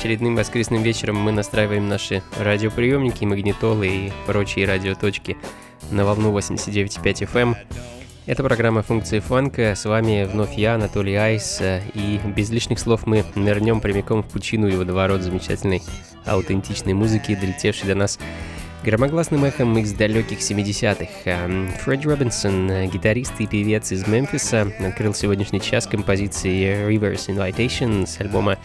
Очередным воскресным вечером мы настраиваем наши радиоприемники, магнитолы и прочие радиоточки на волну 89.5 FM. Эм. Это программа «Функции фанка». С вами вновь я, Анатолий Айс. И без лишних слов мы нырнем прямиком в пучину и водоворот замечательной аутентичной музыки, долетевшей до нас Громогласным эхом из далеких 70-х. Фредди Робинсон, гитарист и певец из Мемфиса, открыл сегодняшний час композиции Rivers Invitation с альбома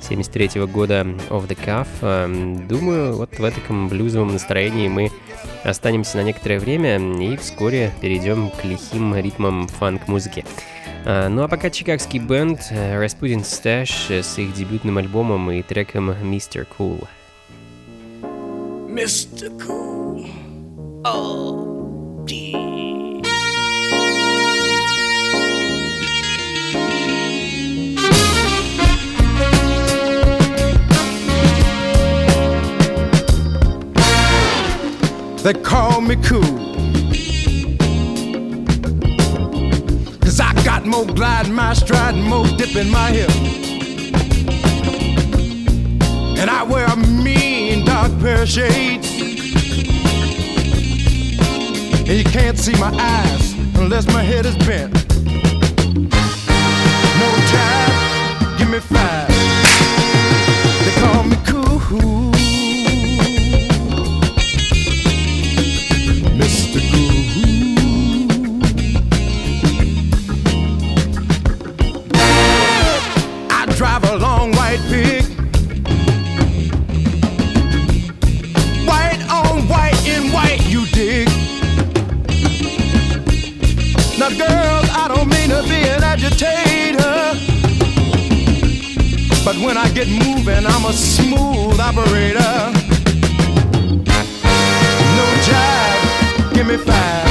73 -го года Off the Cuff. Думаю, вот в этом блюзовом настроении мы останемся на некоторое время и вскоре перейдем к лихим ритмам фанк-музыки. А, ну а пока чикагский бенд Rasputin Stash с их дебютным альбомом и треком Mr. Cool. Mystical. Oh, dear. They call me cool. Cause I got more glide in my stride and more dip in my hip. And I wear a pair of shades. And you can't see my eyes unless my head is bent. No jive, give me five. They call me cool. Be an agitator. But when I get moving, I'm a smooth operator. No jive, give me five.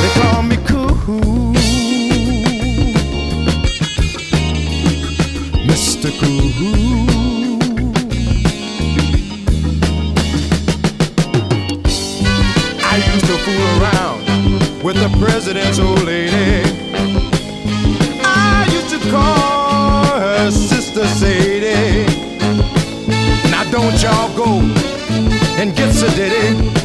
They call me cool. Mr. Cool. I used to fool around with the president's old lady. Won't y'all go and get sedated.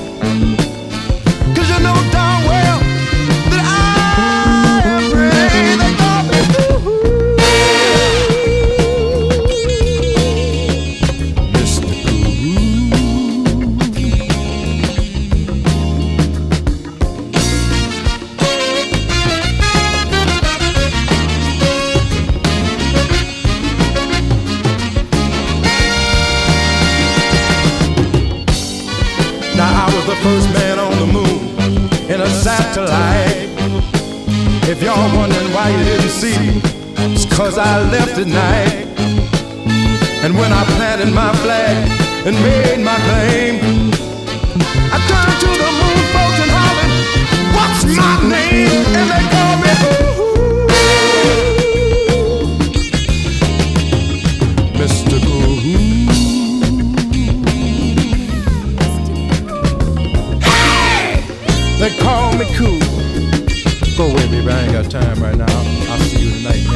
If y'all wondering why you didn't see, it's cause I left at night. And when I planted my flag and made my claim, I turned to the moon folks and hollered, What's my name? And they called me ooh, Mr. They call me cool. Go away, baby. I ain't got time right now. I'll see you tonight,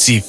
Nazi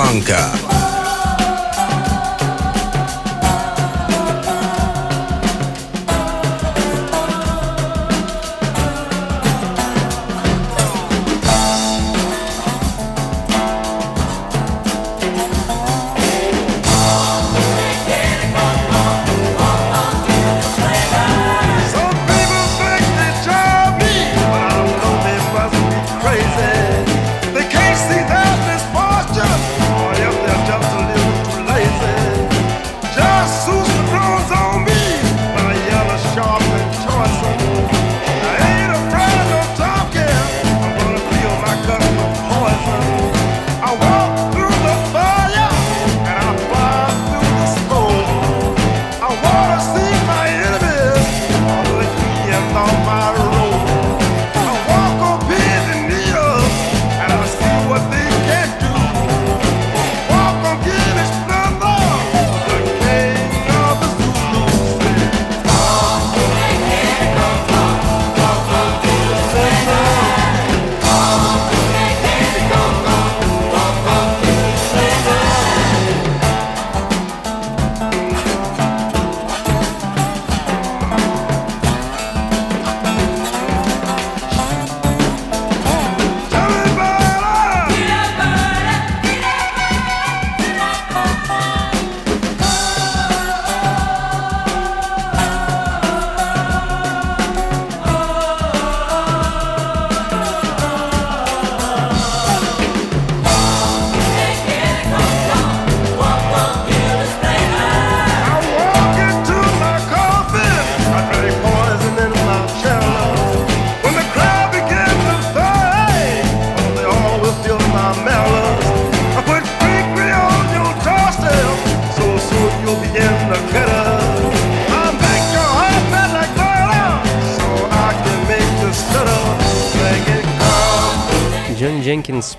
Funka.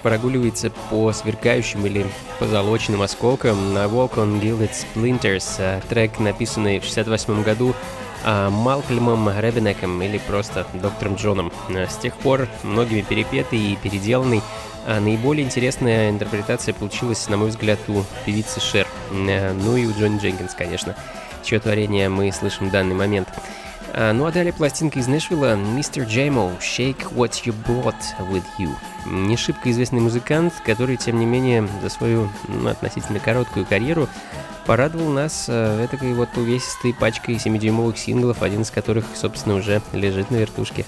Прогуливается по сверкающим или позолоченным осколкам на Walk on Gilded Splinters, а трек, написанный в 1968 году а Малкольмом Ребенеком или просто Доктором Джоном. С тех пор многими перепетый и переделанный, а наиболее интересная интерпретация получилась, на мой взгляд, у певицы Шер, ну и у Джонни Дженкинс, конечно, чье творение мы слышим в данный момент. А, ну а далее пластинка из Нэшвилла Mr. Jamo «Shake What You Brought With You». Не шибко известный музыкант, который, тем не менее, за свою ну, относительно короткую карьеру порадовал нас э, этой вот увесистой пачкой 7-дюймовых синглов, один из которых, собственно, уже лежит на вертушке.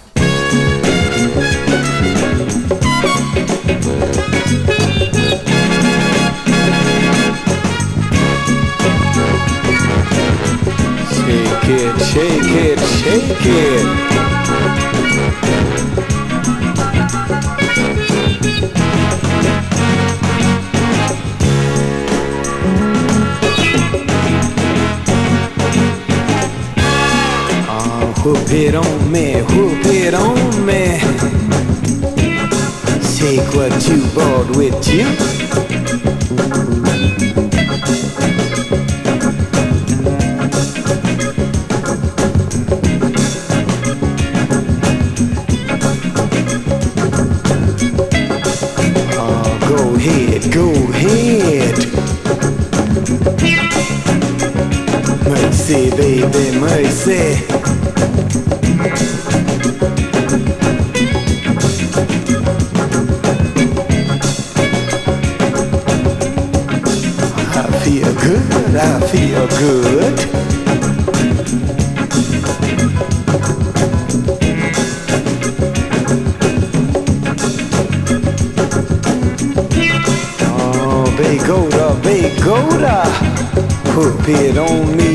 Oh, whoop it on me, whoop it on me. Take what you brought with you. disappeared on me.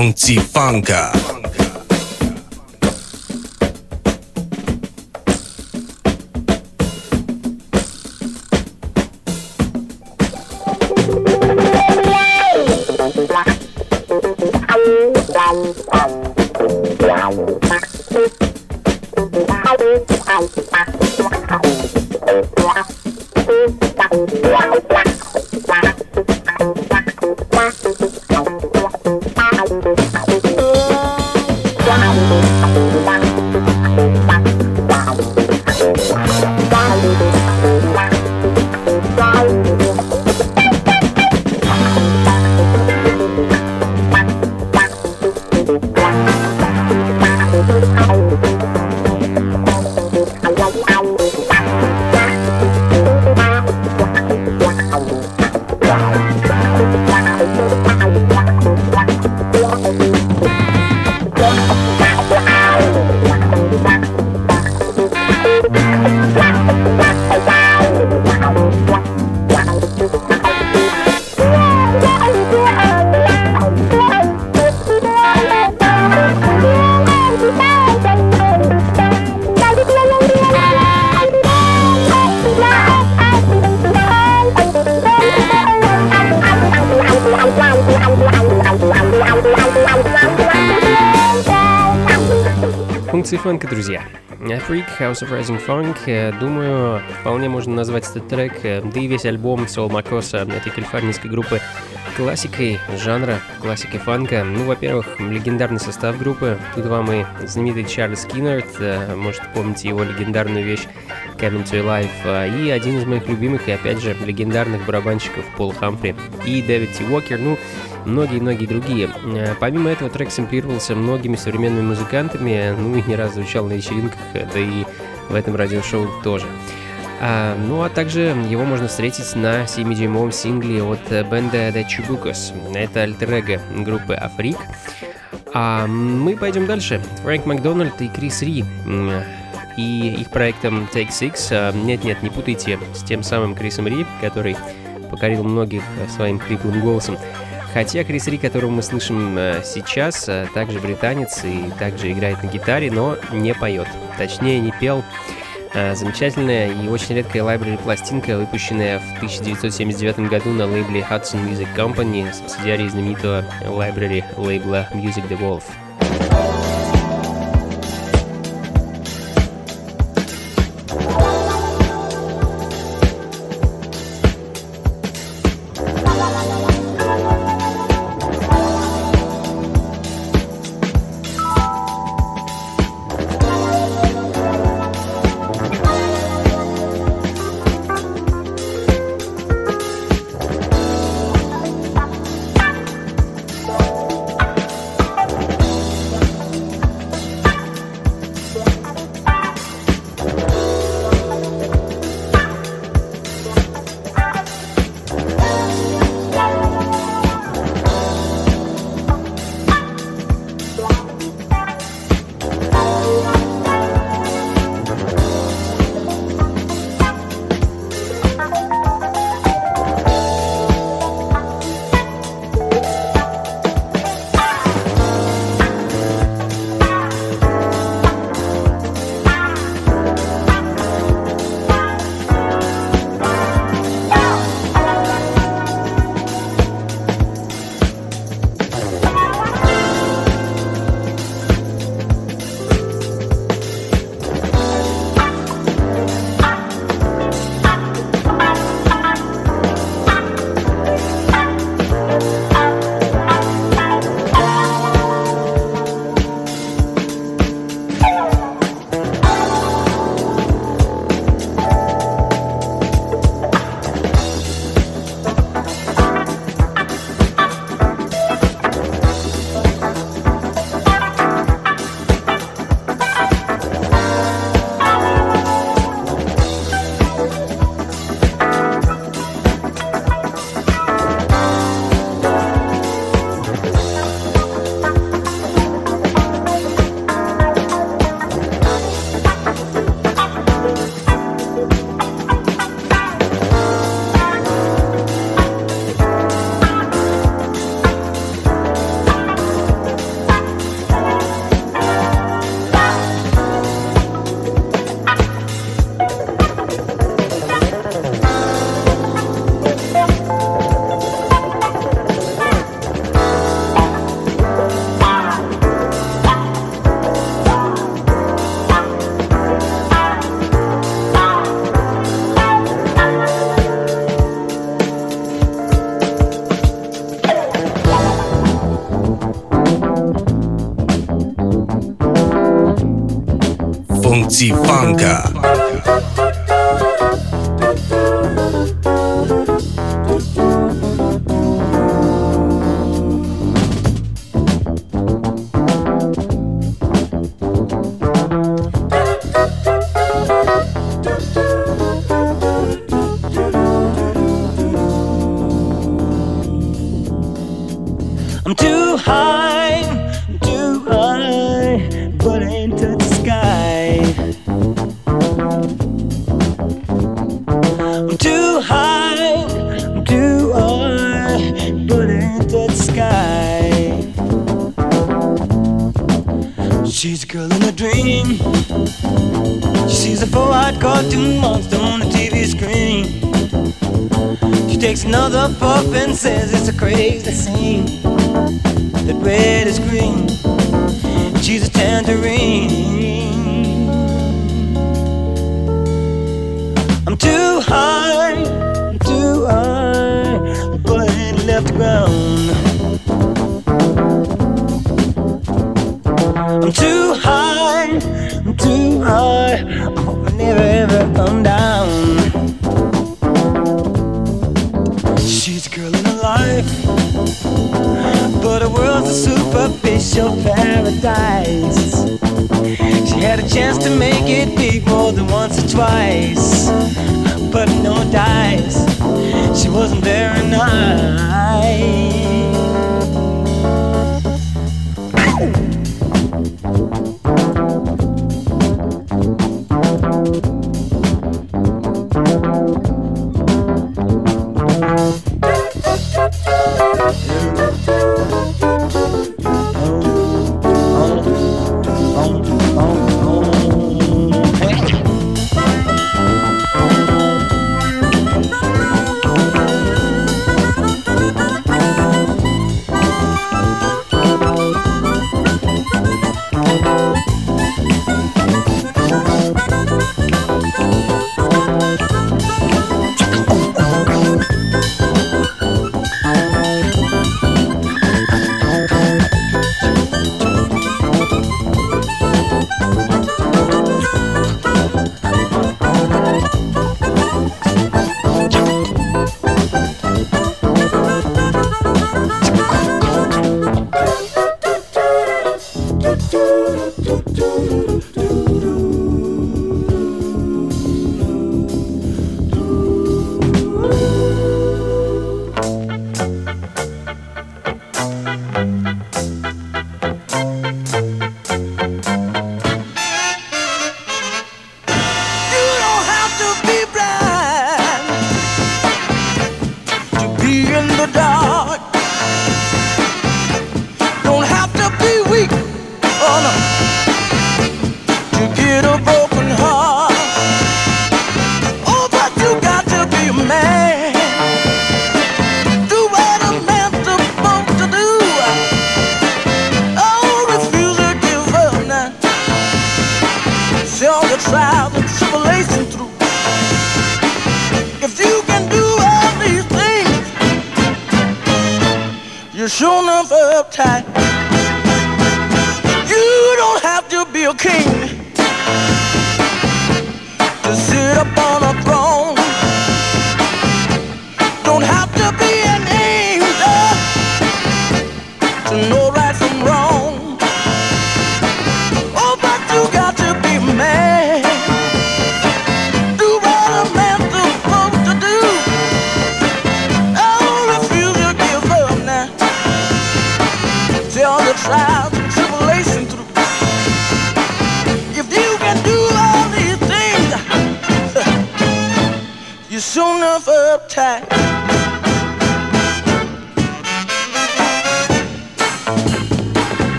Функции фанка. Функции фанка, друзья. Freak House of Rising Funk, э, думаю, вполне можно назвать этот трек, э, да и весь альбом Soul Макоса этой калифорнийской группы классикой жанра, классикой фанка. Ну, во-первых, легендарный состав группы. Тут вам и знаменитый Чарльз Киннерт, э, может, помните его легендарную вещь Coming to Life, и один из моих любимых, и опять же, легендарных барабанщиков Пол Хамфри и Дэвид Ти Уокер. Ну, многие-многие другие. Э, помимо этого, трек сэмплировался многими современными музыкантами, ну и не раз звучал на вечеринках, да и в этом радиошоу тоже. А, ну а также его можно встретить на 7-дюймовом сингле от бенда The Chubukos. Это альтер группы Африк. А мы пойдем дальше. Фрэнк Макдональд и Крис Ри и их проектом Take Six. А, нет-нет, не путайте с тем самым Крисом Ри, который покорил многих своим хриплым голосом. Хотя Крис Ри, которого мы слышим э, сейчас, э, также британец и также играет на гитаре, но не поет. Точнее, не пел. Э, замечательная и очень редкая лайбрери пластинка, выпущенная в 1979 году на лейбле Hudson Music Company, субсидиарии знаменитого лайбрери лейбла Music the Wolf. Easy Funka. too I never ever come down. She's a girl in a life, but her world's a superficial paradise. She had a chance to make it big more than once or twice, but no dice. She wasn't very nice.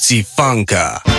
Функции фанка.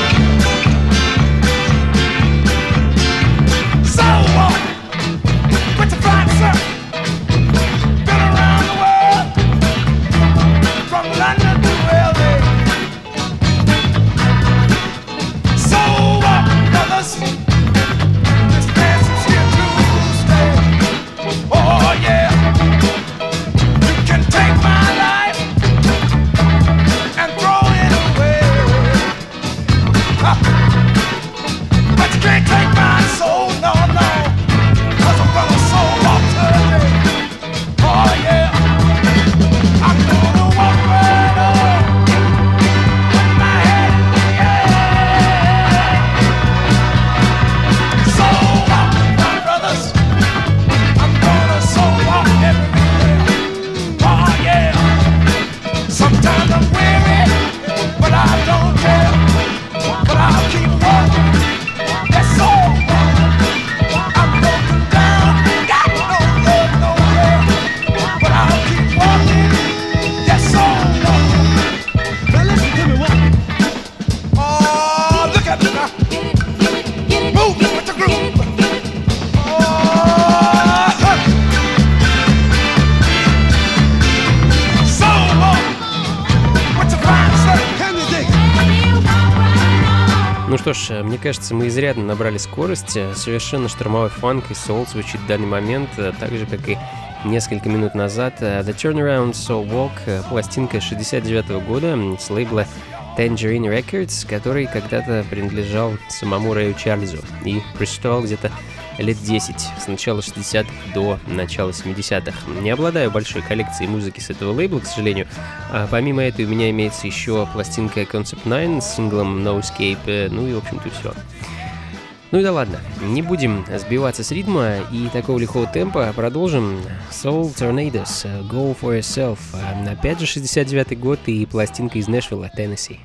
Что ж, э, мне кажется, мы изрядно набрали скорость. Совершенно штормовой фанк и соул звучит в данный момент, э, так же, как и несколько минут назад. Э, The Turnaround Soul Walk, пластинка 69 года м, с лейбла Tangerine Records, который когда-то принадлежал самому Рэю Чарльзу и существовал где-то лет 10, с начала 60 до начала 70-х. Не обладаю большой коллекцией музыки с этого лейбла, к сожалению. А помимо этого у меня имеется еще пластинка Concept 9 с синглом No Escape, э, ну и в общем-то все. Ну и да ладно, не будем сбиваться с ритма и такого лихого темпа, продолжим. Soul Tornadoes, э, Go For Yourself, А, опять же 69 год и пластинка из Нэшвилла, Теннесси.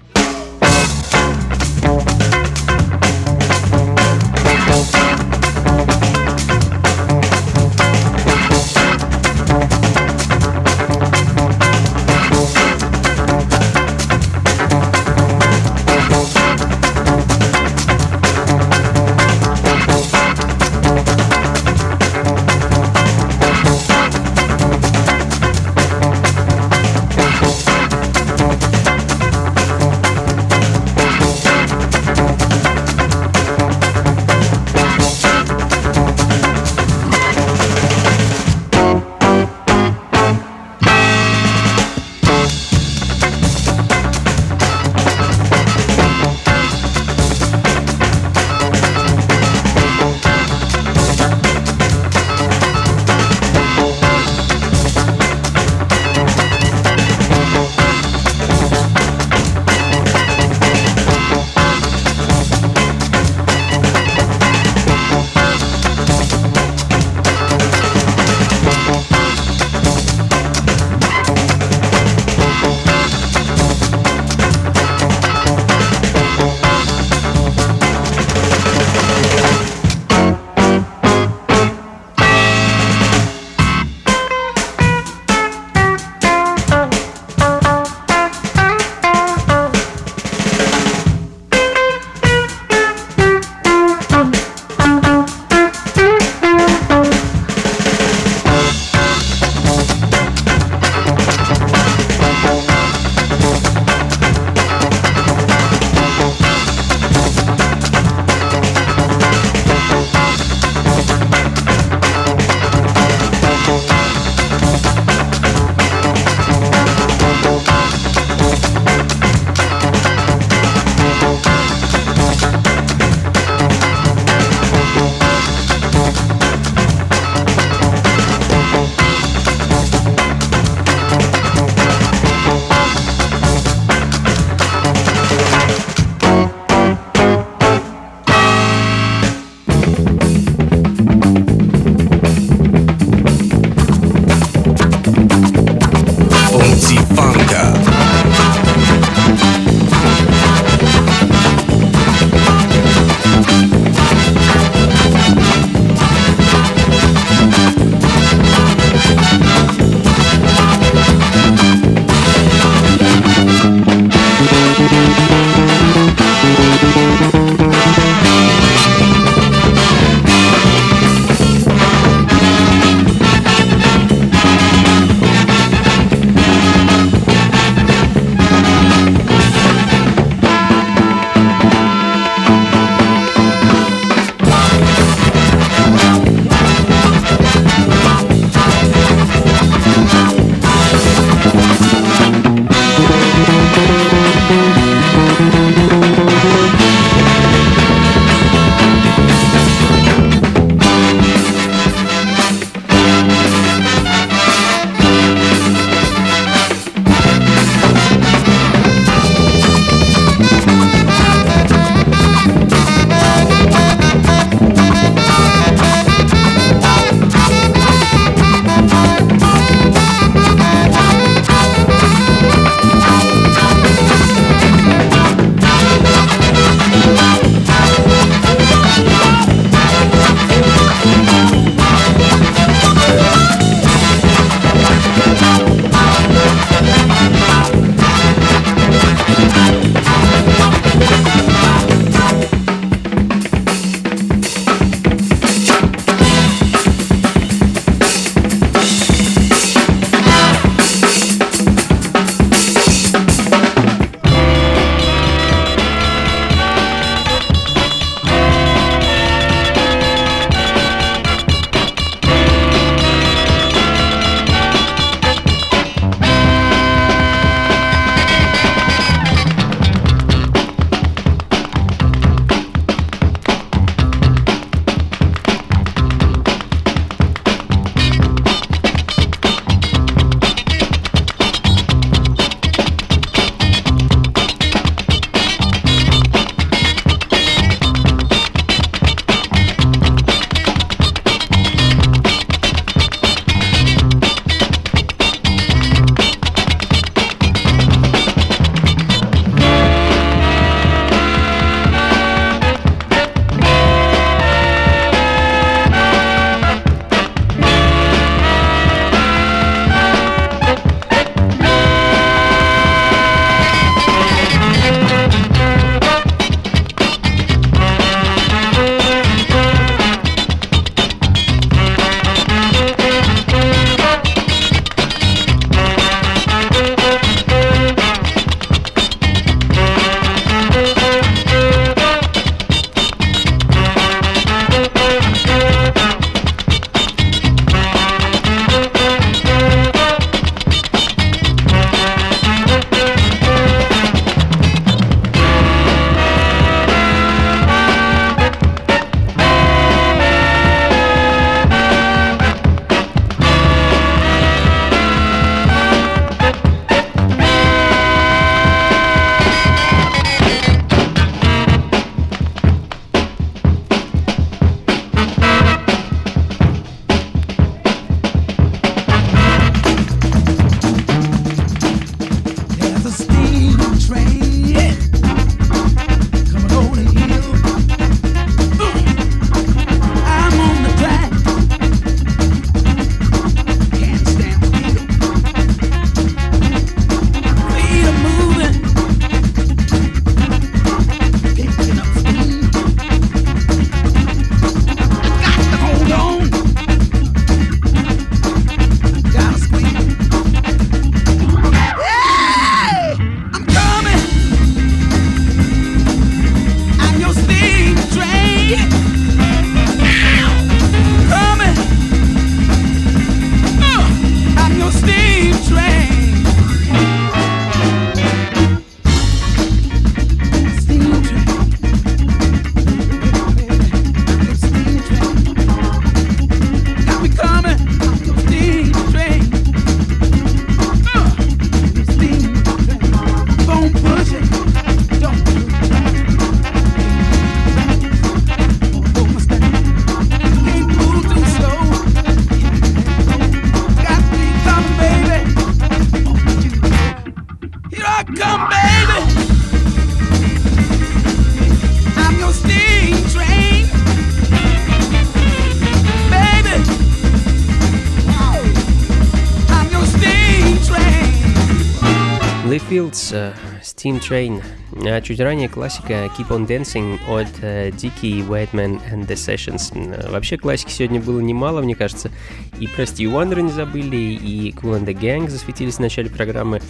Steam Train. А чуть ранее классика Keep on Dancing от э, Dicky Whiteman and the Sessions. Э, вообще классики сегодня было немало, мне кажется. И Прости Wonder не забыли, и Cool and the Gang засветились в начале программы.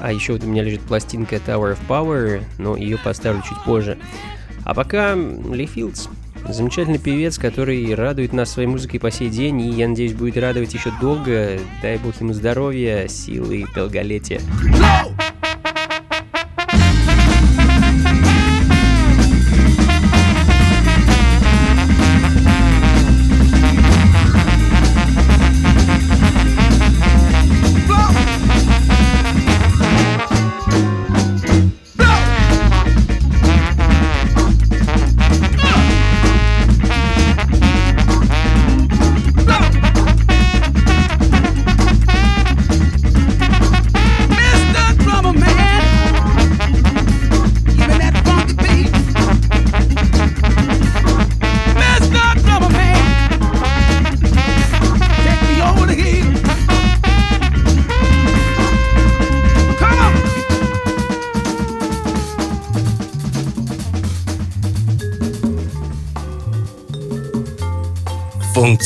А еще вот у меня лежит пластинка Tower of Power, но ее поставлю чуть позже. А пока Ли Филдс. Замечательный певец, который радует нас своей музыкой по сей день, и, я надеюсь, будет радовать еще долго. Дай бог ему здоровья, силы и долголетия.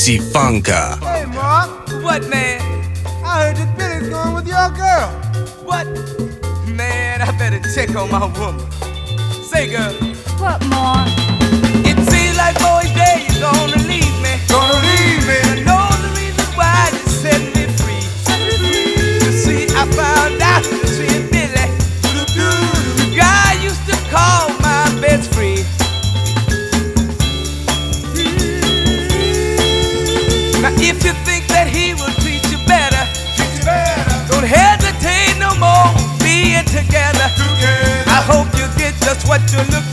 Daisy Funka. Hey, Mark. What, man? I heard that Billy's going with your girl. What? Man, I better check on my woman. Say, girl. What, Mark? It seems like boys' day is on you look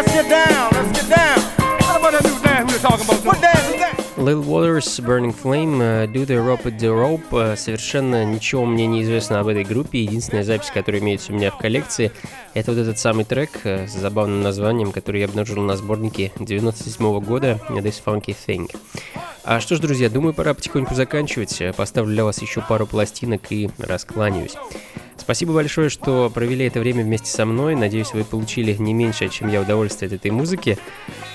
let's get down, let's get down. How about that new dance we were talking about? What dance is that? Lil Waters, Burning Flame, э, Do the Rope at the Rope. Э, Совершенно ничего мне не известно об этой группе. Единственная запись, которая имеется у меня в коллекции, это вот этот самый трек э, с забавным названием, который я обнаружил на сборнике 97 года This Funky Thing. А что ж, друзья, думаю, пора потихоньку заканчивать. Поставлю для вас еще пару пластинок и раскланяюсь. Спасибо большое, что провели это время вместе со мной. Надеюсь, вы получили не меньше, чем я удовольствие от этой музыки.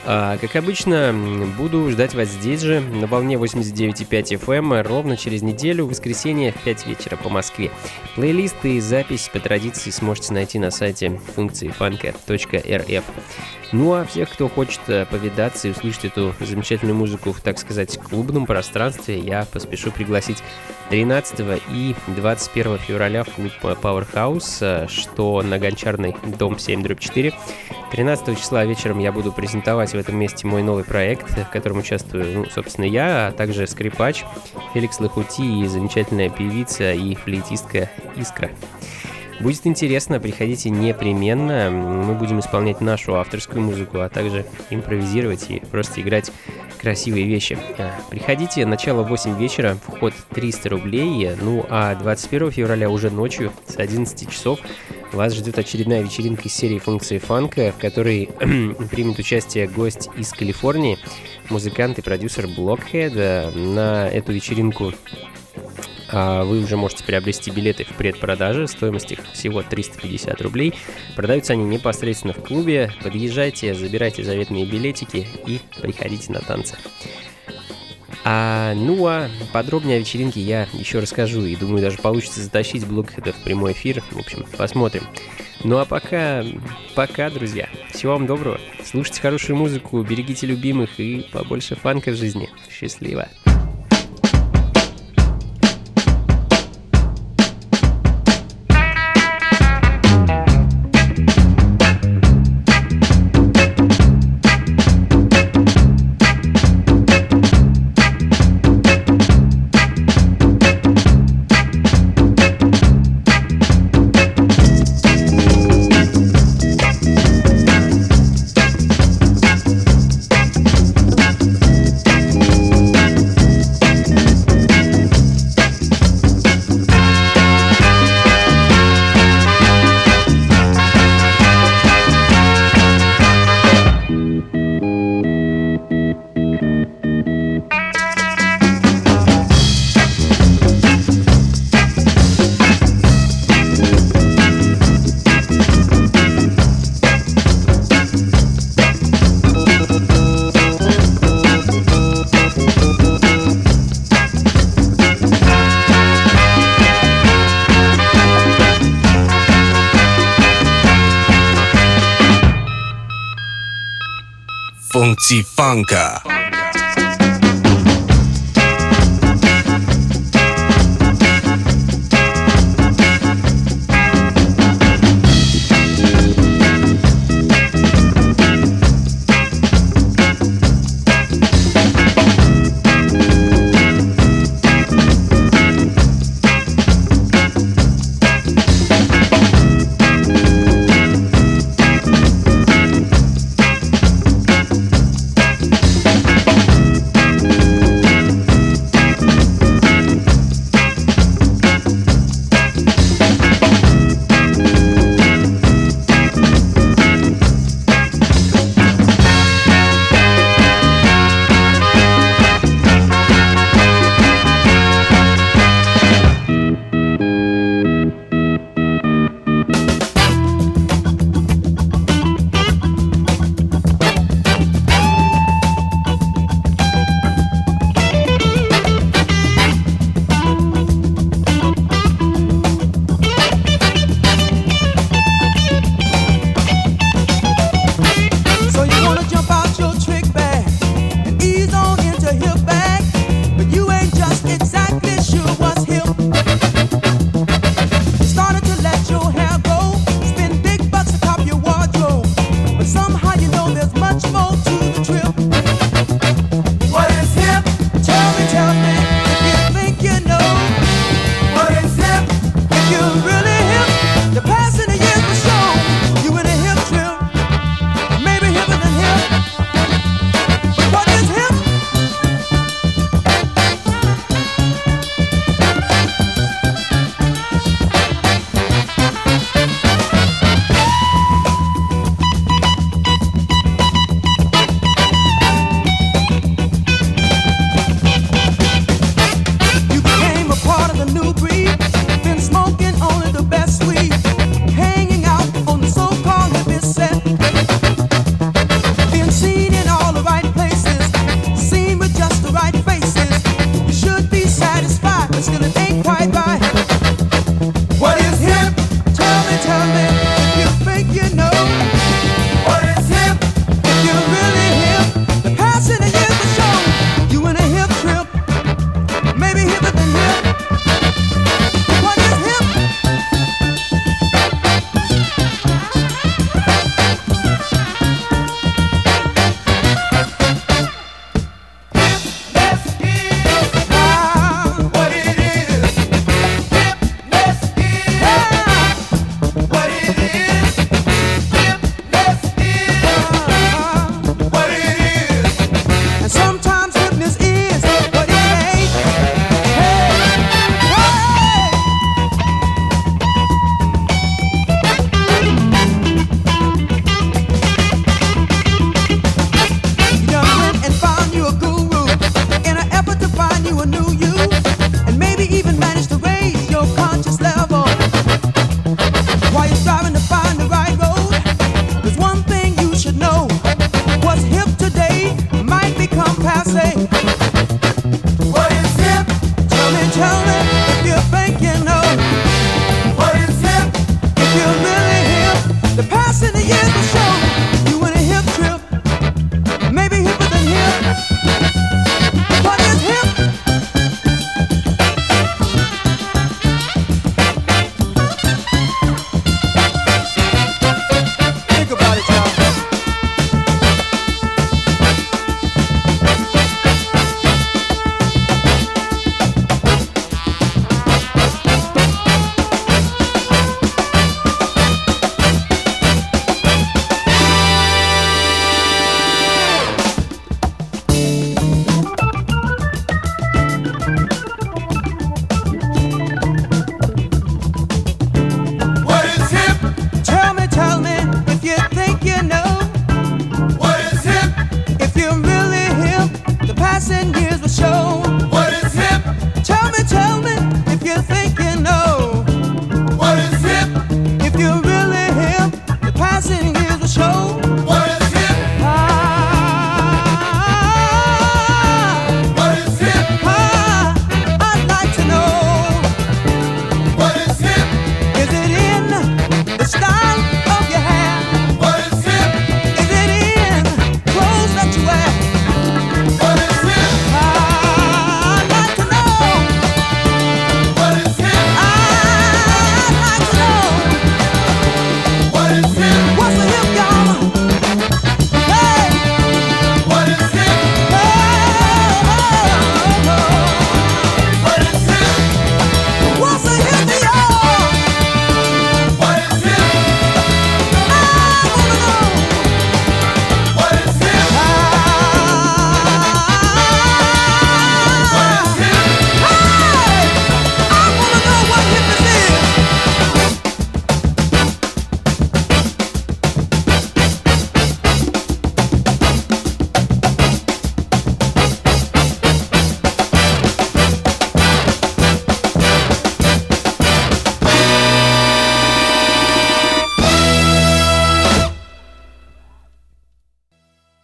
А, как обычно, буду ждать вас здесь же, на волне 89,5 FM, ровно через неделю, в воскресенье в 5 вечера по Москве. Плейлист и запись по традиции сможете найти на сайте функции фанка.рф. Ну а всех, кто хочет э, повидаться и услышать эту замечательную музыку в, так сказать, клубном пространстве, я поспешу пригласить 13 и 21 февраля в клуб Powerhouse, э, что на Гончарной, дом 7, дробь 4. 13 числа вечером я буду презентовать в этом месте мой новый проект, в котором участвую, ну, собственно, я, а также скрипач Феликс Лохути и замечательная певица и флейтистка Искра. Будет интересно, приходите непременно. Мы будем исполнять нашу авторскую музыку, а также импровизировать и просто играть красивые вещи. А, Приходите, начало 8 вечера, вход 300 рублей, ну а 21 февраля уже ночью с 11 часов вас ждет очередная вечеринка из серии функции фанка, в которой примет участие гость из Калифорнии, музыкант и продюсер Blockhead. На эту вечеринку вы уже можете приобрести билеты в предпродаже, стоимость их всего 350 рублей. Продаются они непосредственно в клубе. Подъезжайте, забирайте заветные билетики и приходите на танцы. А, ну а подробнее о вечеринке я еще расскажу и думаю даже получится затащить блок это в прямой эфир. В общем, посмотрим. Ну а пока, пока, друзья. Всего вам доброго. Слушайте хорошую музыку, берегите любимых и побольше фанка в жизни. Счастливо.